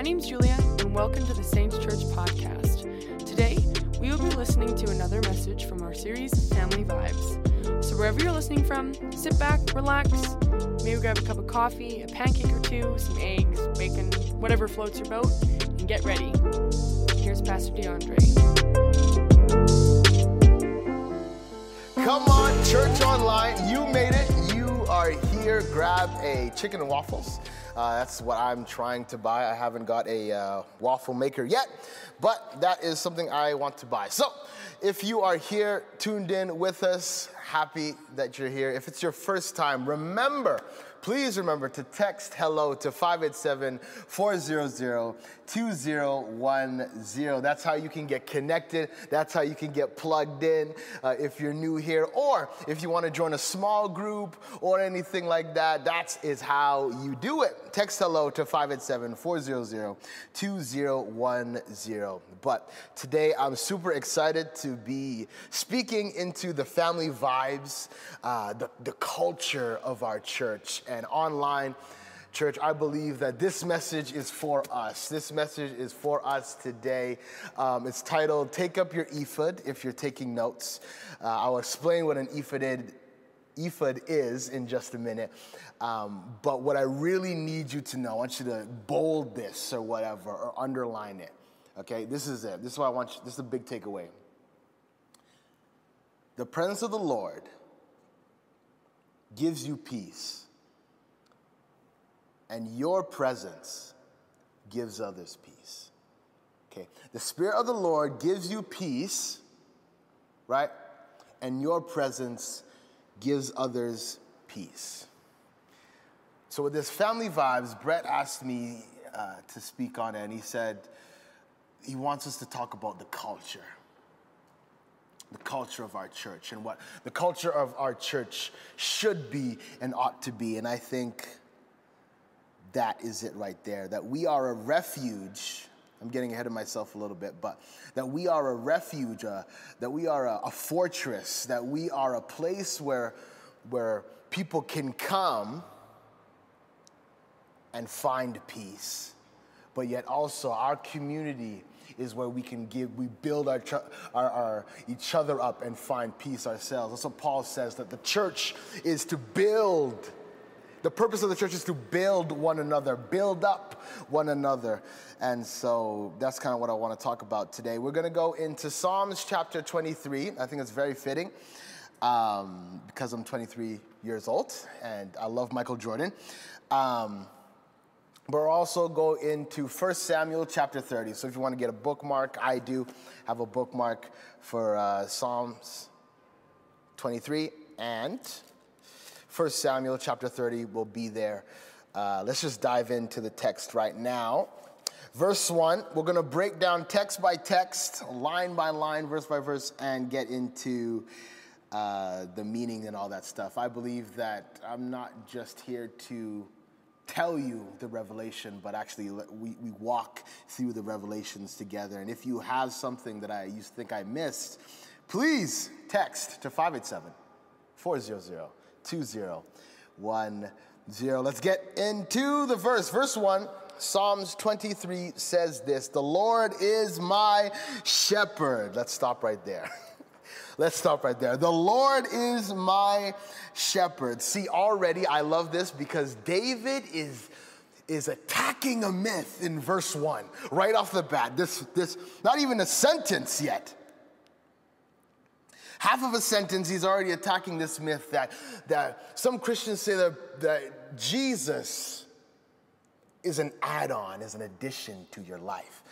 My name's Julia, and welcome to the Saints Church podcast. Today, we will be listening to another message from our series, Family Vibes. So, wherever you're listening from, sit back, relax, maybe grab a cup of coffee, a pancake or two, some eggs, bacon, whatever floats your boat, and get ready. Here's Pastor Diondre. Come on, church online, you made it. You are here. Grab a chicken and waffles. Uh, that's what I'm trying to buy. I haven't got a uh, waffle maker yet, but that is something I want to buy. So, if you are here, tuned in with us, happy that you're here. If it's your first time, remember, please remember to text hello to 587 400 2010. That's how you can get connected. That's how you can get plugged in uh, if you're new here. Or if you want to join a small group or anything like that, that is how you do it. Text hello to 587 400 2010. But today I'm super excited to be speaking into the family vibes, uh, the, the culture of our church and online. Church, I believe that this message is for us. This message is for us today. Um, it's titled Take Up Your Ephod if you're taking notes. Uh, I'll explain what an ephod is, ephod is in just a minute. Um, but what I really need you to know, I want you to bold this or whatever, or underline it. Okay, this is it. This is what I want you, this is a big takeaway. The presence of the Lord gives you peace and your presence gives others peace. Okay, the Spirit of the Lord gives you peace, right? And your presence gives others peace. So, with this family vibes, Brett asked me uh, to speak on it, and he said he wants us to talk about the culture the culture of our church and what the culture of our church should be and ought to be. And I think that is it right there. That we are a refuge. I'm getting ahead of myself a little bit, but that we are a refuge, uh, that we are a, a fortress, that we are a place where, where people can come and find peace. But yet also our community is where we can give, we build our, our, our, each other up and find peace ourselves. That's what Paul says, that the church is to build the purpose of the church is to build one another, build up one another. And so that's kind of what I want to talk about today. We're going to go into Psalms chapter 23. I think it's very fitting um, because I'm 23 years old and I love Michael Jordan. Um, but we'll also go into 1 Samuel chapter 30. So if you want to get a bookmark, I do have a bookmark for uh, Psalms 23 and 1 Samuel chapter 30 will be there. Uh, let's just dive into the text right now. Verse 1, we're going to break down text by text, line by line, verse by verse, and get into uh, the meaning and all that stuff. I believe that I'm not just here to tell you the revelation, but actually we, we walk through the revelations together. And if you have something that I used to think I missed, please text to 587 400 2010. Let's get into the verse. Verse 1, Psalms 23 says this The Lord is my shepherd. Let's stop right there. Let's stop right there. The Lord is my shepherd. See, already I love this because David is is attacking a myth in verse 1 right off the bat. This this not even a sentence yet half of a sentence, he's already attacking this myth that, that some Christians say that, that Jesus is an add on, is an addition to your life.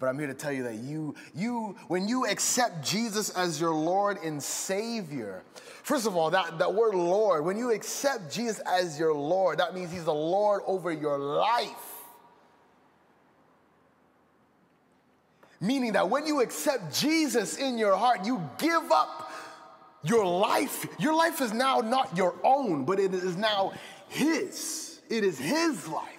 But I'm here to tell you that you, you, when you accept Jesus as your Lord and Savior, first of all, that, that word Lord, when you accept Jesus as your Lord, that means He's the Lord over your life. Meaning that when you accept Jesus in your heart, you give up your life. Your life is now not your own, but it is now His. It is His life.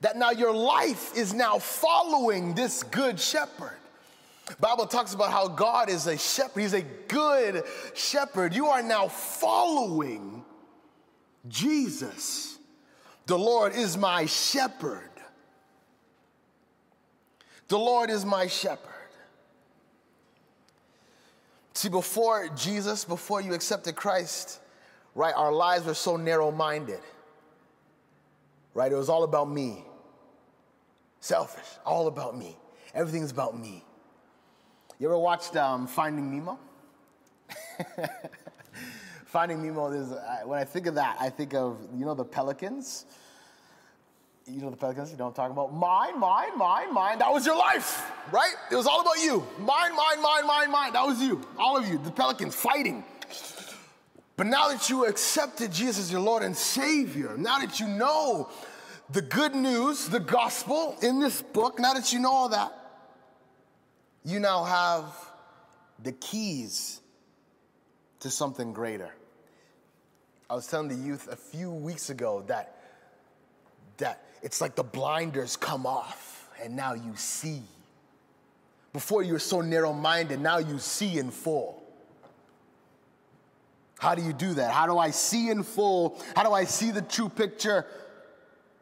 That now your life is now following this good shepherd. Bible talks about how God is a shepherd. He's a good shepherd. You are now following Jesus, the Lord is my shepherd. The Lord is my shepherd. See, before Jesus, before you accepted Christ, right, our lives were so narrow minded, right? It was all about me, selfish, all about me. Everything's about me. You ever watched um, Finding Nemo? Finding Nemo is, when I think of that, I think of, you know, the pelicans? You know the pelicans, you know I'm talking about? Mine, mine, mine, mine. That was your life, right? It was all about you. Mine, mine, mine, mine, mine. That was you. All of you, the pelicans fighting. But now that you accepted Jesus as your Lord and Savior, now that you know the good news, the gospel in this book, now that you know all that, you now have the keys to something greater. I was telling the youth a few weeks ago that that it's like the blinders come off and now you see. Before you were so narrow minded, now you see in full. How do you do that? How do I see in full? How do I see the true picture?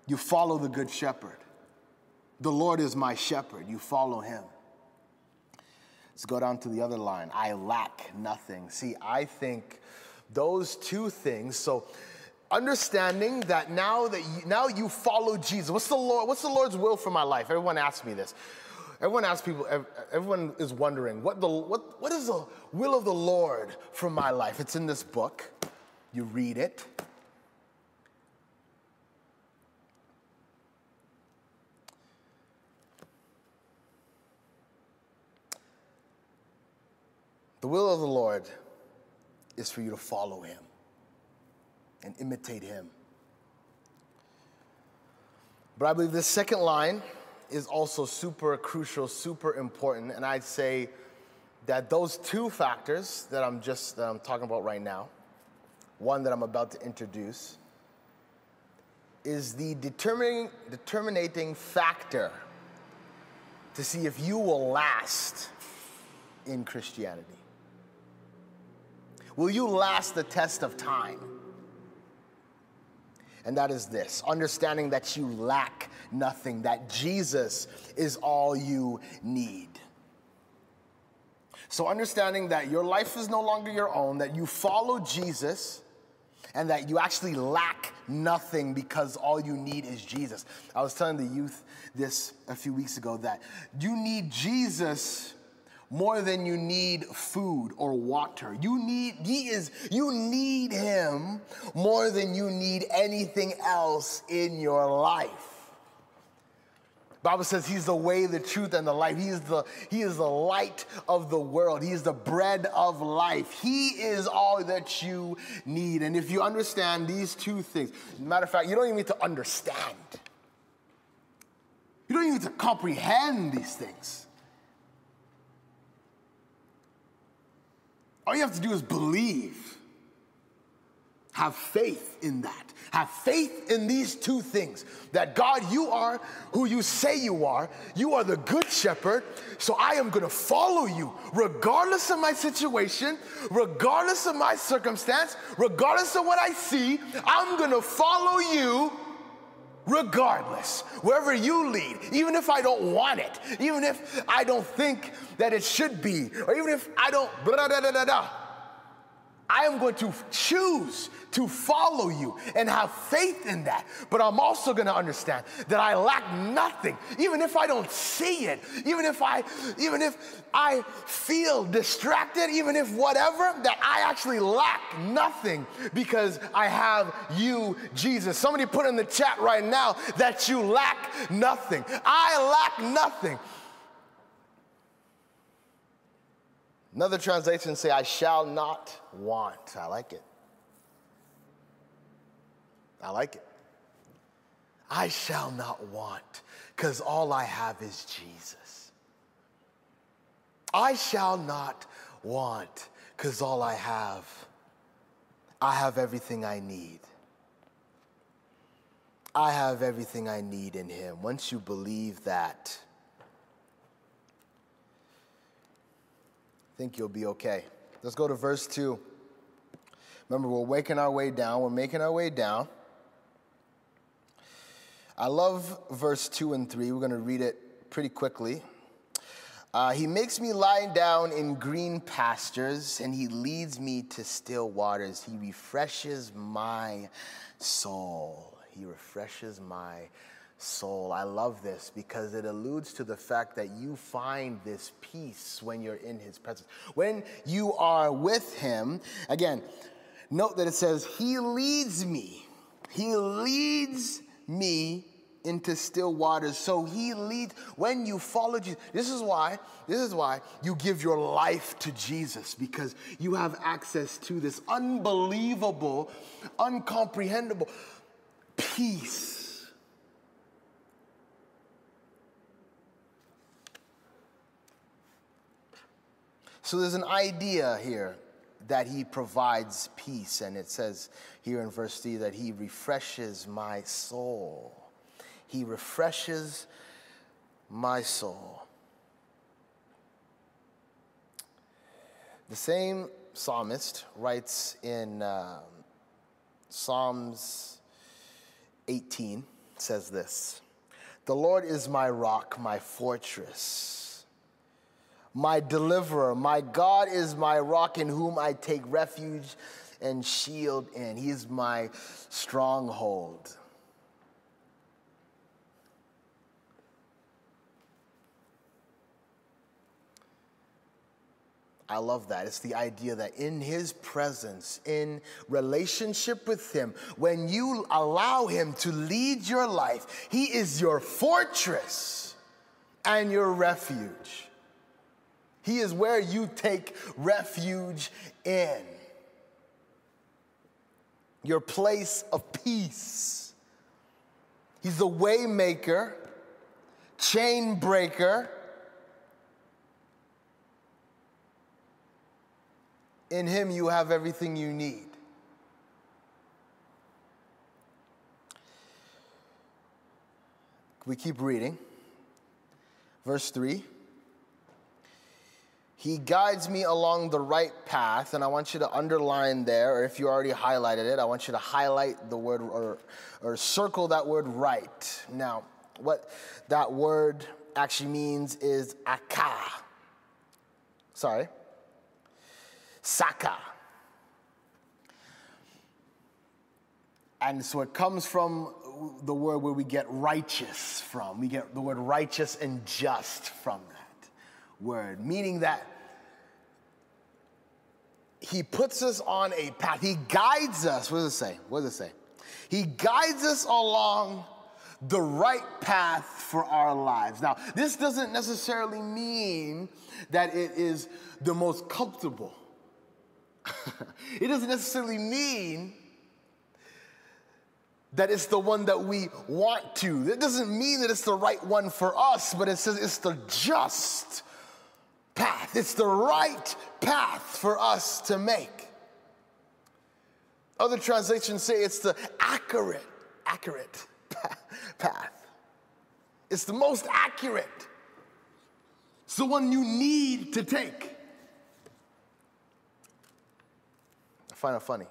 You follow the Good Shepherd. The Lord is my shepherd. You follow him. Let's go down to the other line. I lack nothing. See, I think those two things, so understanding that now that you, now you follow Jesus. What's the Lord? What's the Lord's will for my life? Everyone asks me this. Everyone asks people. Everyone is wondering what the what what is the will of the Lord for my life? It's in this book. You read it. The will of the Lord is for you to follow him and imitate him. But I believe this second line is also super crucial, super important, and I'd say that those two factors that I'm just that I'm talking about right now, one that I'm about to introduce, is the determining determinating factor to see if you will last in Christianity. Will you last the test of time? And that is this understanding that you lack nothing, that Jesus is all you need. So, understanding that your life is no longer your own, that you follow Jesus, and that you actually lack nothing because all you need is Jesus. I was telling the youth this a few weeks ago that you need Jesus more than you need food or water. You need, he is, you need him more than you need anything else in your life. Bible says he's the way, the truth, and the life. He is the, he is the light of the world. He is the bread of life. He is all that you need. And if you understand these two things, matter of fact, you don't even need to understand. You don't even need to comprehend these things. All you have to do is believe. Have faith in that. Have faith in these two things that God, you are who you say you are. You are the good shepherd. So I am going to follow you regardless of my situation, regardless of my circumstance, regardless of what I see. I'm going to follow you regardless, wherever you lead, even if I don't want it, even if I don't think that it should be, or even if I don't blah, blah, blah, blah, blah. I am going to choose to follow you and have faith in that. But I'm also going to understand that I lack nothing, even if I don't see it, even if I, even if I feel distracted, even if whatever, that I actually lack nothing because I have you, Jesus. Somebody put in the chat right now that you lack nothing. I lack nothing. Another translation say, I shall not want. I like it. I like it. I shall not want, because all I have is Jesus. I shall not want, because all I have, I have everything I need. I have everything I need in Him. Once you believe that, think you'll be okay. Let's go to verse 2. Remember, we're waking our way down. We're making our way down. I love verse 2 and 3. We're going to read it pretty quickly. Uh, he makes me lie down in green pastures, and he leads me to still waters. He refreshes my soul. He refreshes my soul. I love this because it alludes to the fact that you find this peace when you're in his presence. When you are with him, again, note that it says, He leads me. He leads me into still waters. So he leads when you follow Jesus. This is why, this is why you give your life to Jesus because you have access to this unbelievable, uncomprehendable peace. So there's an idea here that he provides peace, and it says here in verse 3 that he refreshes my soul. He refreshes my soul. The same psalmist writes in uh, Psalms 18 says this The Lord is my rock, my fortress, my deliverer. My God is my rock in whom I take refuge and shield in. He is my stronghold. I love that. It's the idea that in His presence, in relationship with Him, when you allow Him to lead your life, He is your fortress and your refuge. He is where you take refuge in. Your place of peace. He's the waymaker, chain breaker In him, you have everything you need. We keep reading. Verse 3 He guides me along the right path, and I want you to underline there, or if you already highlighted it, I want you to highlight the word or, or circle that word right. Now, what that word actually means is aka. Sorry. Saka. And so it comes from the word where we get righteous from. We get the word righteous and just from word, meaning that he puts us on a path. He guides us. What does it say? What does it say? He guides us along the right path for our lives. Now, this doesn't necessarily mean that it is the most comfortable it doesn't necessarily mean that it's the one that we want to. It doesn't mean that it's the right one for us, but it says it's the just path. It's the right path for us to make. Other translations say it's the accurate, accurate path. It's the most accurate. It's the one you need to take. I find it funny.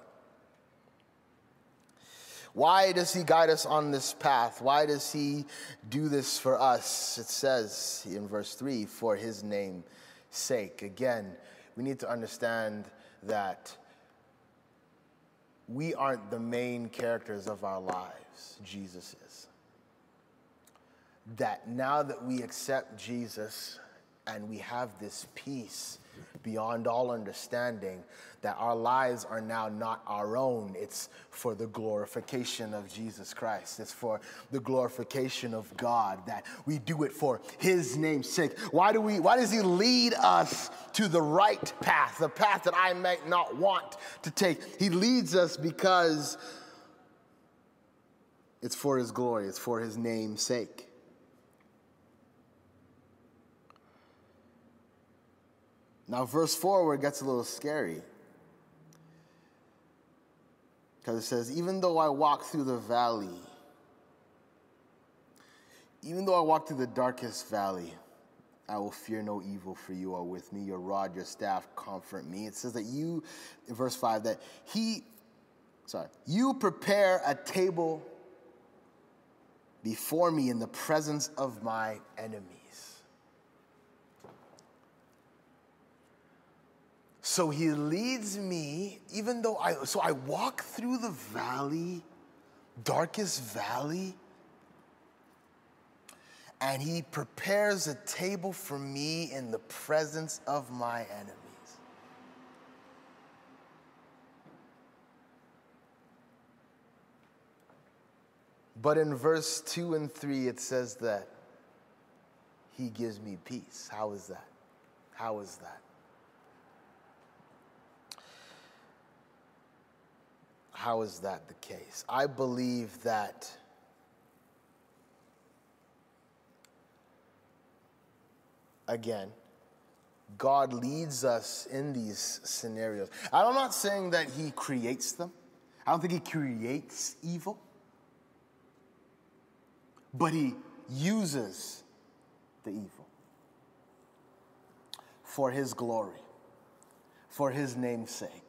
Why does he guide us on this path? Why does he do this for us? It says in verse 3 for his name's sake. Again, we need to understand that we aren't the main characters of our lives, Jesus is. That now that we accept Jesus and we have this peace beyond all understanding, that our lives are now not our own. It's for the glorification of Jesus Christ. It's for the glorification of God that we do it for his name's sake. Why do we why does he lead us to the right path, the path that I might not want to take? He leads us because it's for his glory, it's for his name's sake. Now, verse 4, where it gets a little scary. Because it says, Even though I walk through the valley, even though I walk through the darkest valley, I will fear no evil, for you are with me. Your rod, your staff comfort me. It says that you, in verse 5, that he Sorry. You prepare a table before me in the presence of my enemies. So he leads me, even though I, so I walk through the valley, darkest valley, and he prepares a table for me in the presence of my enemies. But in verse 2 and 3, it says that he gives me peace. How is that? How is that? How is that the case? I believe that again, God leads us in these scenarios. I'm not saying that He creates them, I don't think He creates evil, but He uses the evil for His glory, for His name's sake.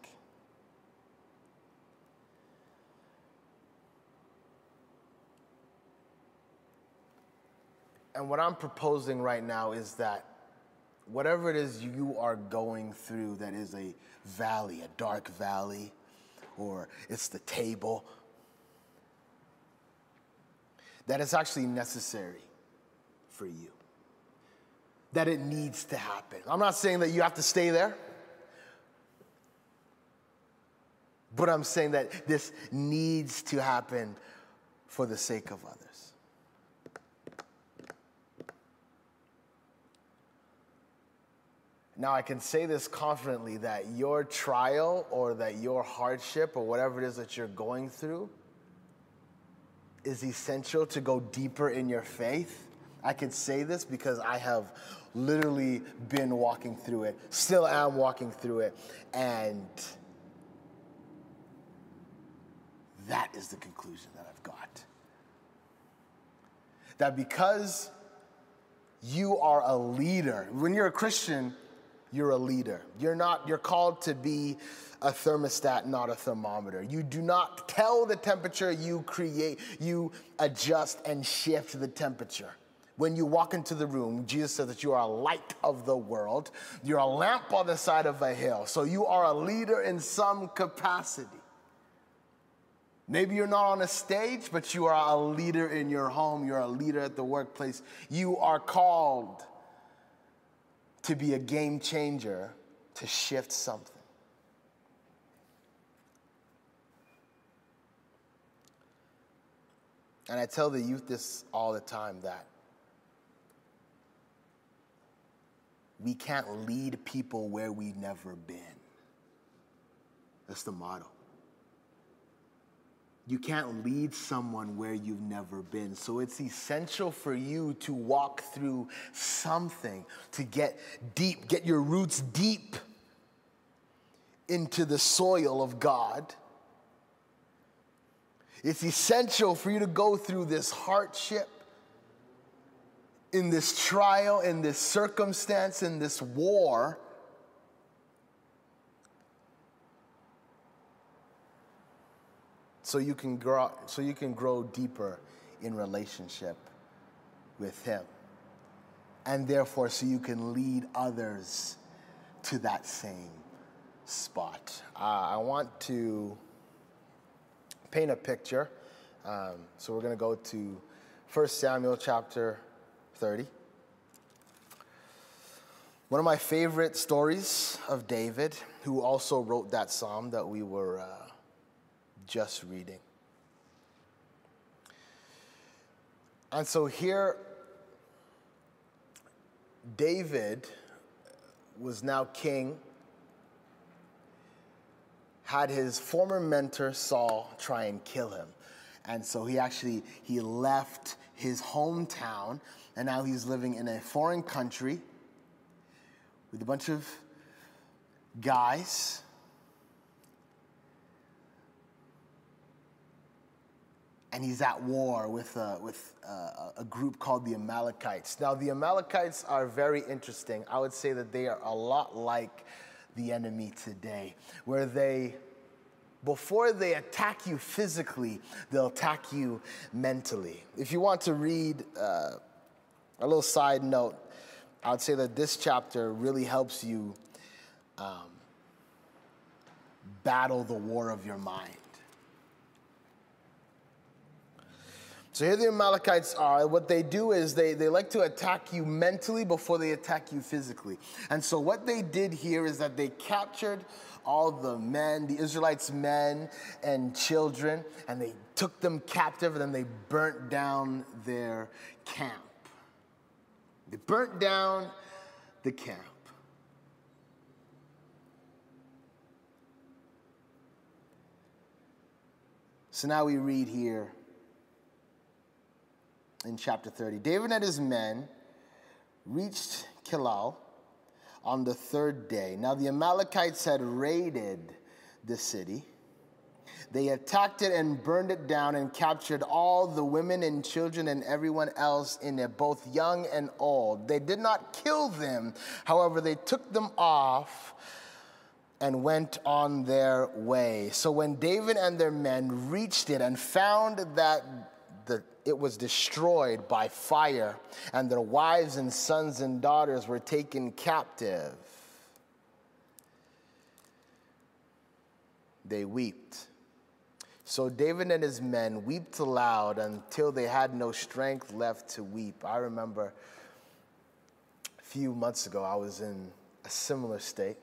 And what I'm proposing right now is that whatever it is you are going through that is a valley, a dark valley, or it's the table, that it's actually necessary for you. That it needs to happen. I'm not saying that you have to stay there, but I'm saying that this needs to happen for the sake of others. Now, I can say this confidently that your trial or that your hardship or whatever it is that you're going through is essential to go deeper in your faith. I can say this because I have literally been walking through it, still am walking through it, and that is the conclusion that I've got. That because you are a leader, when you're a Christian, you're a leader. You're not, you're called to be a thermostat, not a thermometer. You do not tell the temperature, you create, you adjust and shift the temperature. When you walk into the room, Jesus says that you are a light of the world. You're a lamp on the side of a hill. So you are a leader in some capacity. Maybe you're not on a stage, but you are a leader in your home. You're a leader at the workplace. You are called to be a game changer to shift something. And I tell the youth this all the time that we can't lead people where we've never been. That's the motto. You can't lead someone where you've never been. So it's essential for you to walk through something, to get deep, get your roots deep into the soil of God. It's essential for you to go through this hardship, in this trial, in this circumstance, in this war so you can grow so you can grow deeper in relationship with him. And therefore so you can lead others to that same spot. Uh, i want to paint a picture. Um, so we're going to go to 1 samuel chapter 30 one of my favorite stories of david who also wrote that psalm that we were uh, just reading. And so here, David was now king, had his former mentor Saul try and kill him. And so he actually he left his hometown and now he's living in a foreign country with a bunch of guys and he's at war with, with a group called the Amalekites. Now, the Amalekites are very interesting. I would say that they are a lot like the enemy today, where they before they attack you physically, they'll attack you mentally. If you want to read uh, a little side note, I would say that this chapter really helps you um, battle the war of your mind. So here the Amalekites are. What they do is they, they like to attack you mentally before they attack you physically. And so what they did here is that they captured all the men, the Israelites' men and children, and they took them captive and then they burnt down their camp. They burnt down the camp. So now we read here in chapter 30 David and his men reached Keilah on the third day. Now the Amalekites had raided the city. They attacked it and burned it down and captured all the women and children and everyone else in it, both young and old. They did not kill them, however, they took them off and went on their way. So when David and their men reached it and found that the, it was destroyed by fire, and their wives and sons and daughters were taken captive. They wept. So David and his men wept aloud until they had no strength left to weep. I remember a few months ago, I was in a similar state.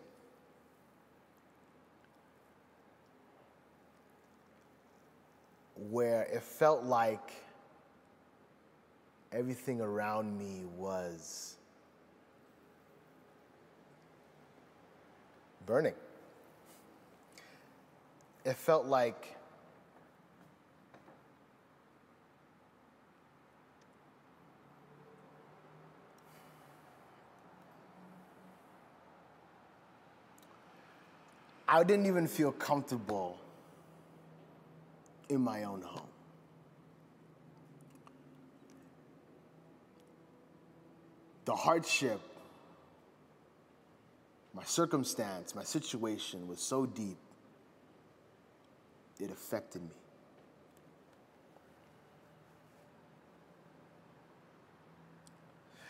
Where it felt like everything around me was burning. It felt like I didn't even feel comfortable in my own home. The hardship, my circumstance, my situation was so deep, it affected me.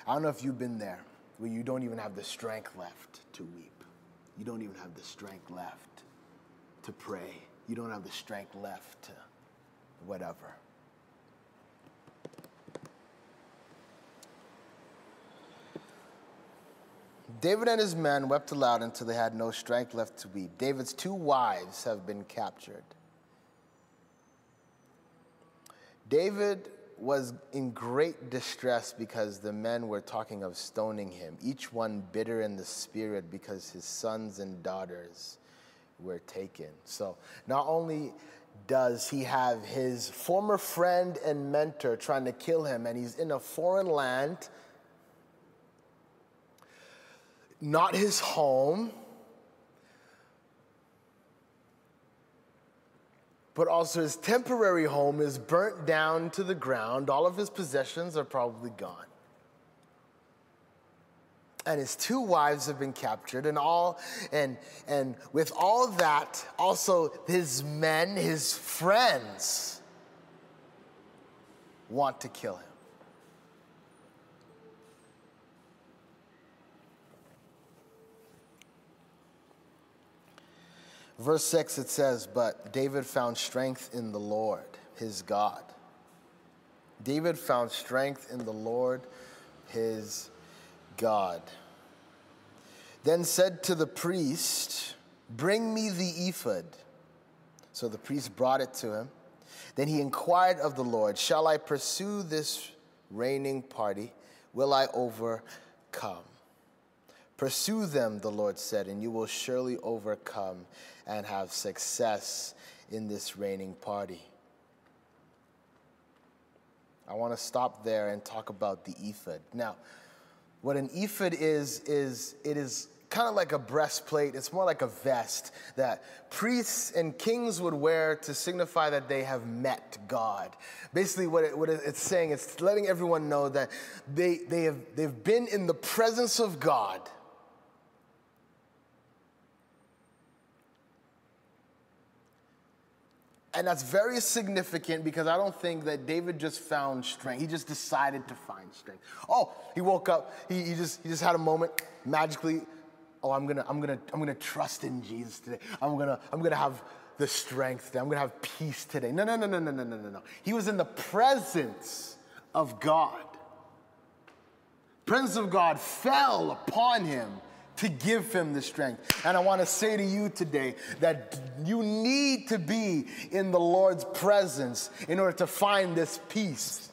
I don't know if you've been there where you don't even have the strength left to weep. You don't even have the strength left to pray. You don't have the strength left to whatever. David and his men wept aloud until they had no strength left to weep. David's two wives have been captured. David was in great distress because the men were talking of stoning him, each one bitter in the spirit because his sons and daughters were taken. So not only does he have his former friend and mentor trying to kill him, and he's in a foreign land, not his home, but also his temporary home is burnt down to the ground. All of his possessions are probably gone and his two wives have been captured and all and and with all that also his men his friends want to kill him. Verse 6 it says but david found strength in the lord his god. David found strength in the lord his God. Then said to the priest, Bring me the ephod. So the priest brought it to him. Then he inquired of the Lord, Shall I pursue this reigning party? Will I overcome? Pursue them, the Lord said, and you will surely overcome and have success in this reigning party. I want to stop there and talk about the ephod. Now, what an ephod is, is it is kind of like a breastplate. It's more like a vest that priests and kings would wear to signify that they have met God. Basically, what, it, what it's saying, it's letting everyone know that they, they have, they've been in the presence of God. And that's very significant because I don't think that David just found strength. He just decided to find strength. Oh, he woke up. He, he just he just had a moment magically. Oh, I'm gonna I'm gonna I'm gonna trust in Jesus today. I'm gonna I'm gonna have the strength today. I'm gonna have peace today. No, no, no, no, no, no, no, no. He was in the presence of God. Presence of God fell upon him to give him the strength. And I want to say to you today that you need to be in the Lord's presence in order to find this peace.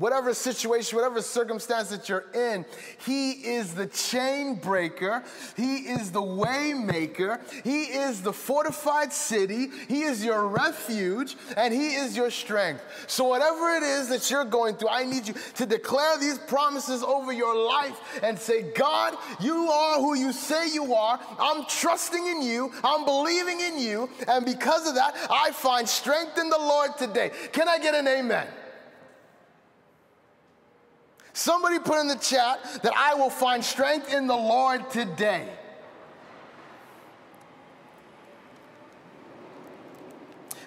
Whatever situation, whatever circumstance that you're in, He is the chain breaker. He is the way maker. He is the fortified city. He is your refuge and He is your strength. So, whatever it is that you're going through, I need you to declare these promises over your life and say, God, you are who you say you are. I'm trusting in you. I'm believing in you. And because of that, I find strength in the Lord today. Can I get an amen? Somebody put in the chat that I will find strength in the Lord today.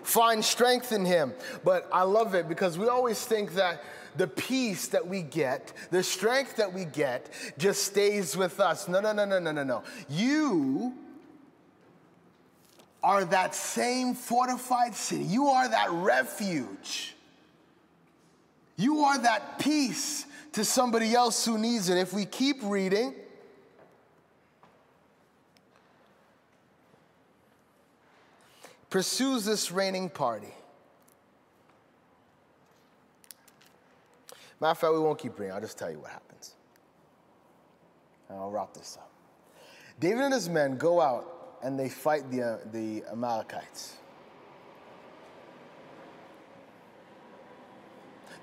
Find strength in Him. But I love it because we always think that the peace that we get, the strength that we get, just stays with us. No, no, no, no, no, no, no. You are that same fortified city, you are that refuge, you are that peace to somebody else who needs it. If we keep reading, pursues this reigning party. Matter of fact, we won't keep reading. I'll just tell you what happens. And I'll wrap this up. David and his men go out and they fight the, uh, the Amalekites.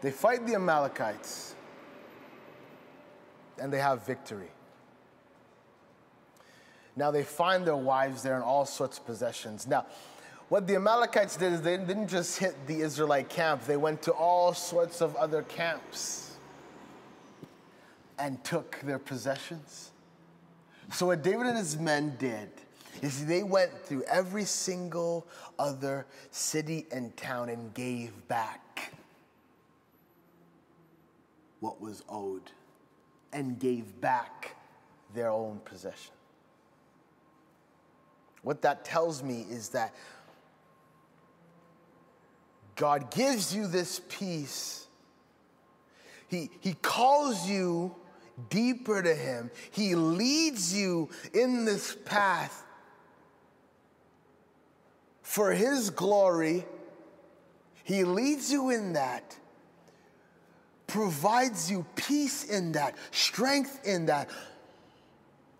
They fight the Amalekites and they have victory. Now they find their wives there and all sorts of possessions. Now, what the Amalekites did is they didn't just hit the Israelite camp, they went to all sorts of other camps and took their possessions. So, what David and his men did is they went through every single other city and town and gave back what was owed and gave back their own possession. What that tells me is that God gives you this peace. He, he calls you deeper to Him. He leads you in this path for His glory. He leads you in that provides you peace in that, strength in that,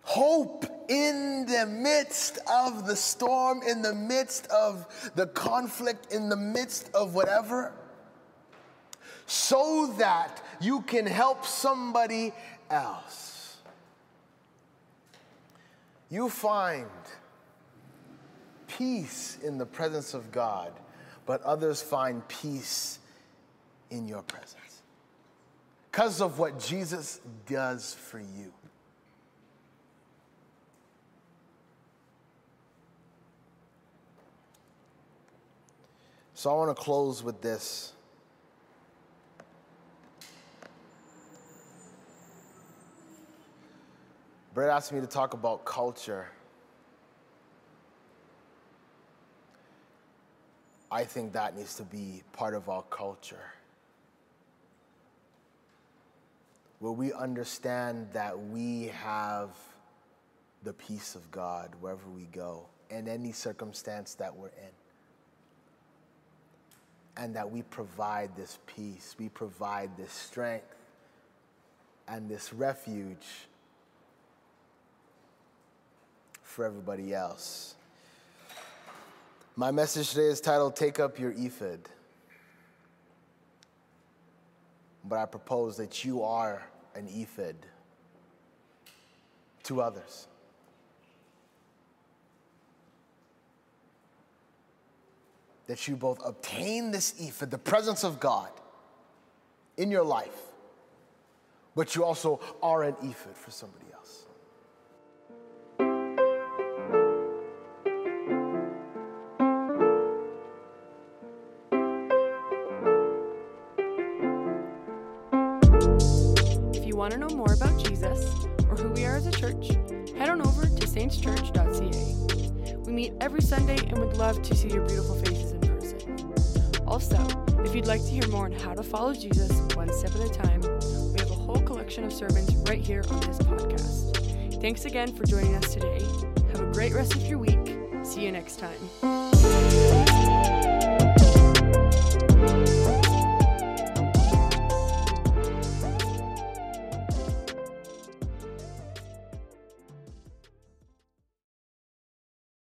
hope in the midst of the storm, in the midst of the conflict, in the midst of whatever, so that you can help somebody else. You find peace in the presence of God, but others find peace in your presence because of what Jesus does for you. So I want to close with this. Brett asked me to talk about culture. I think that needs to be part of our culture. Where we understand that we have the peace of God wherever we go, in any circumstance that we're in. And that we provide this peace, we provide this strength and this refuge for everybody else. My message today is titled Take Up Your Ephod. But I propose that you are an ephod to others. That you both obtain this ephod, the presence of God in your life, but you also are an ephod for somebody else. Every Sunday and would love to see your beautiful faces in person. Also, if you'd like to hear more on how to follow Jesus one step at a time, we have a whole collection of sermons right here on this podcast. Thanks again for joining us today. Have a great rest of your week. See you next time.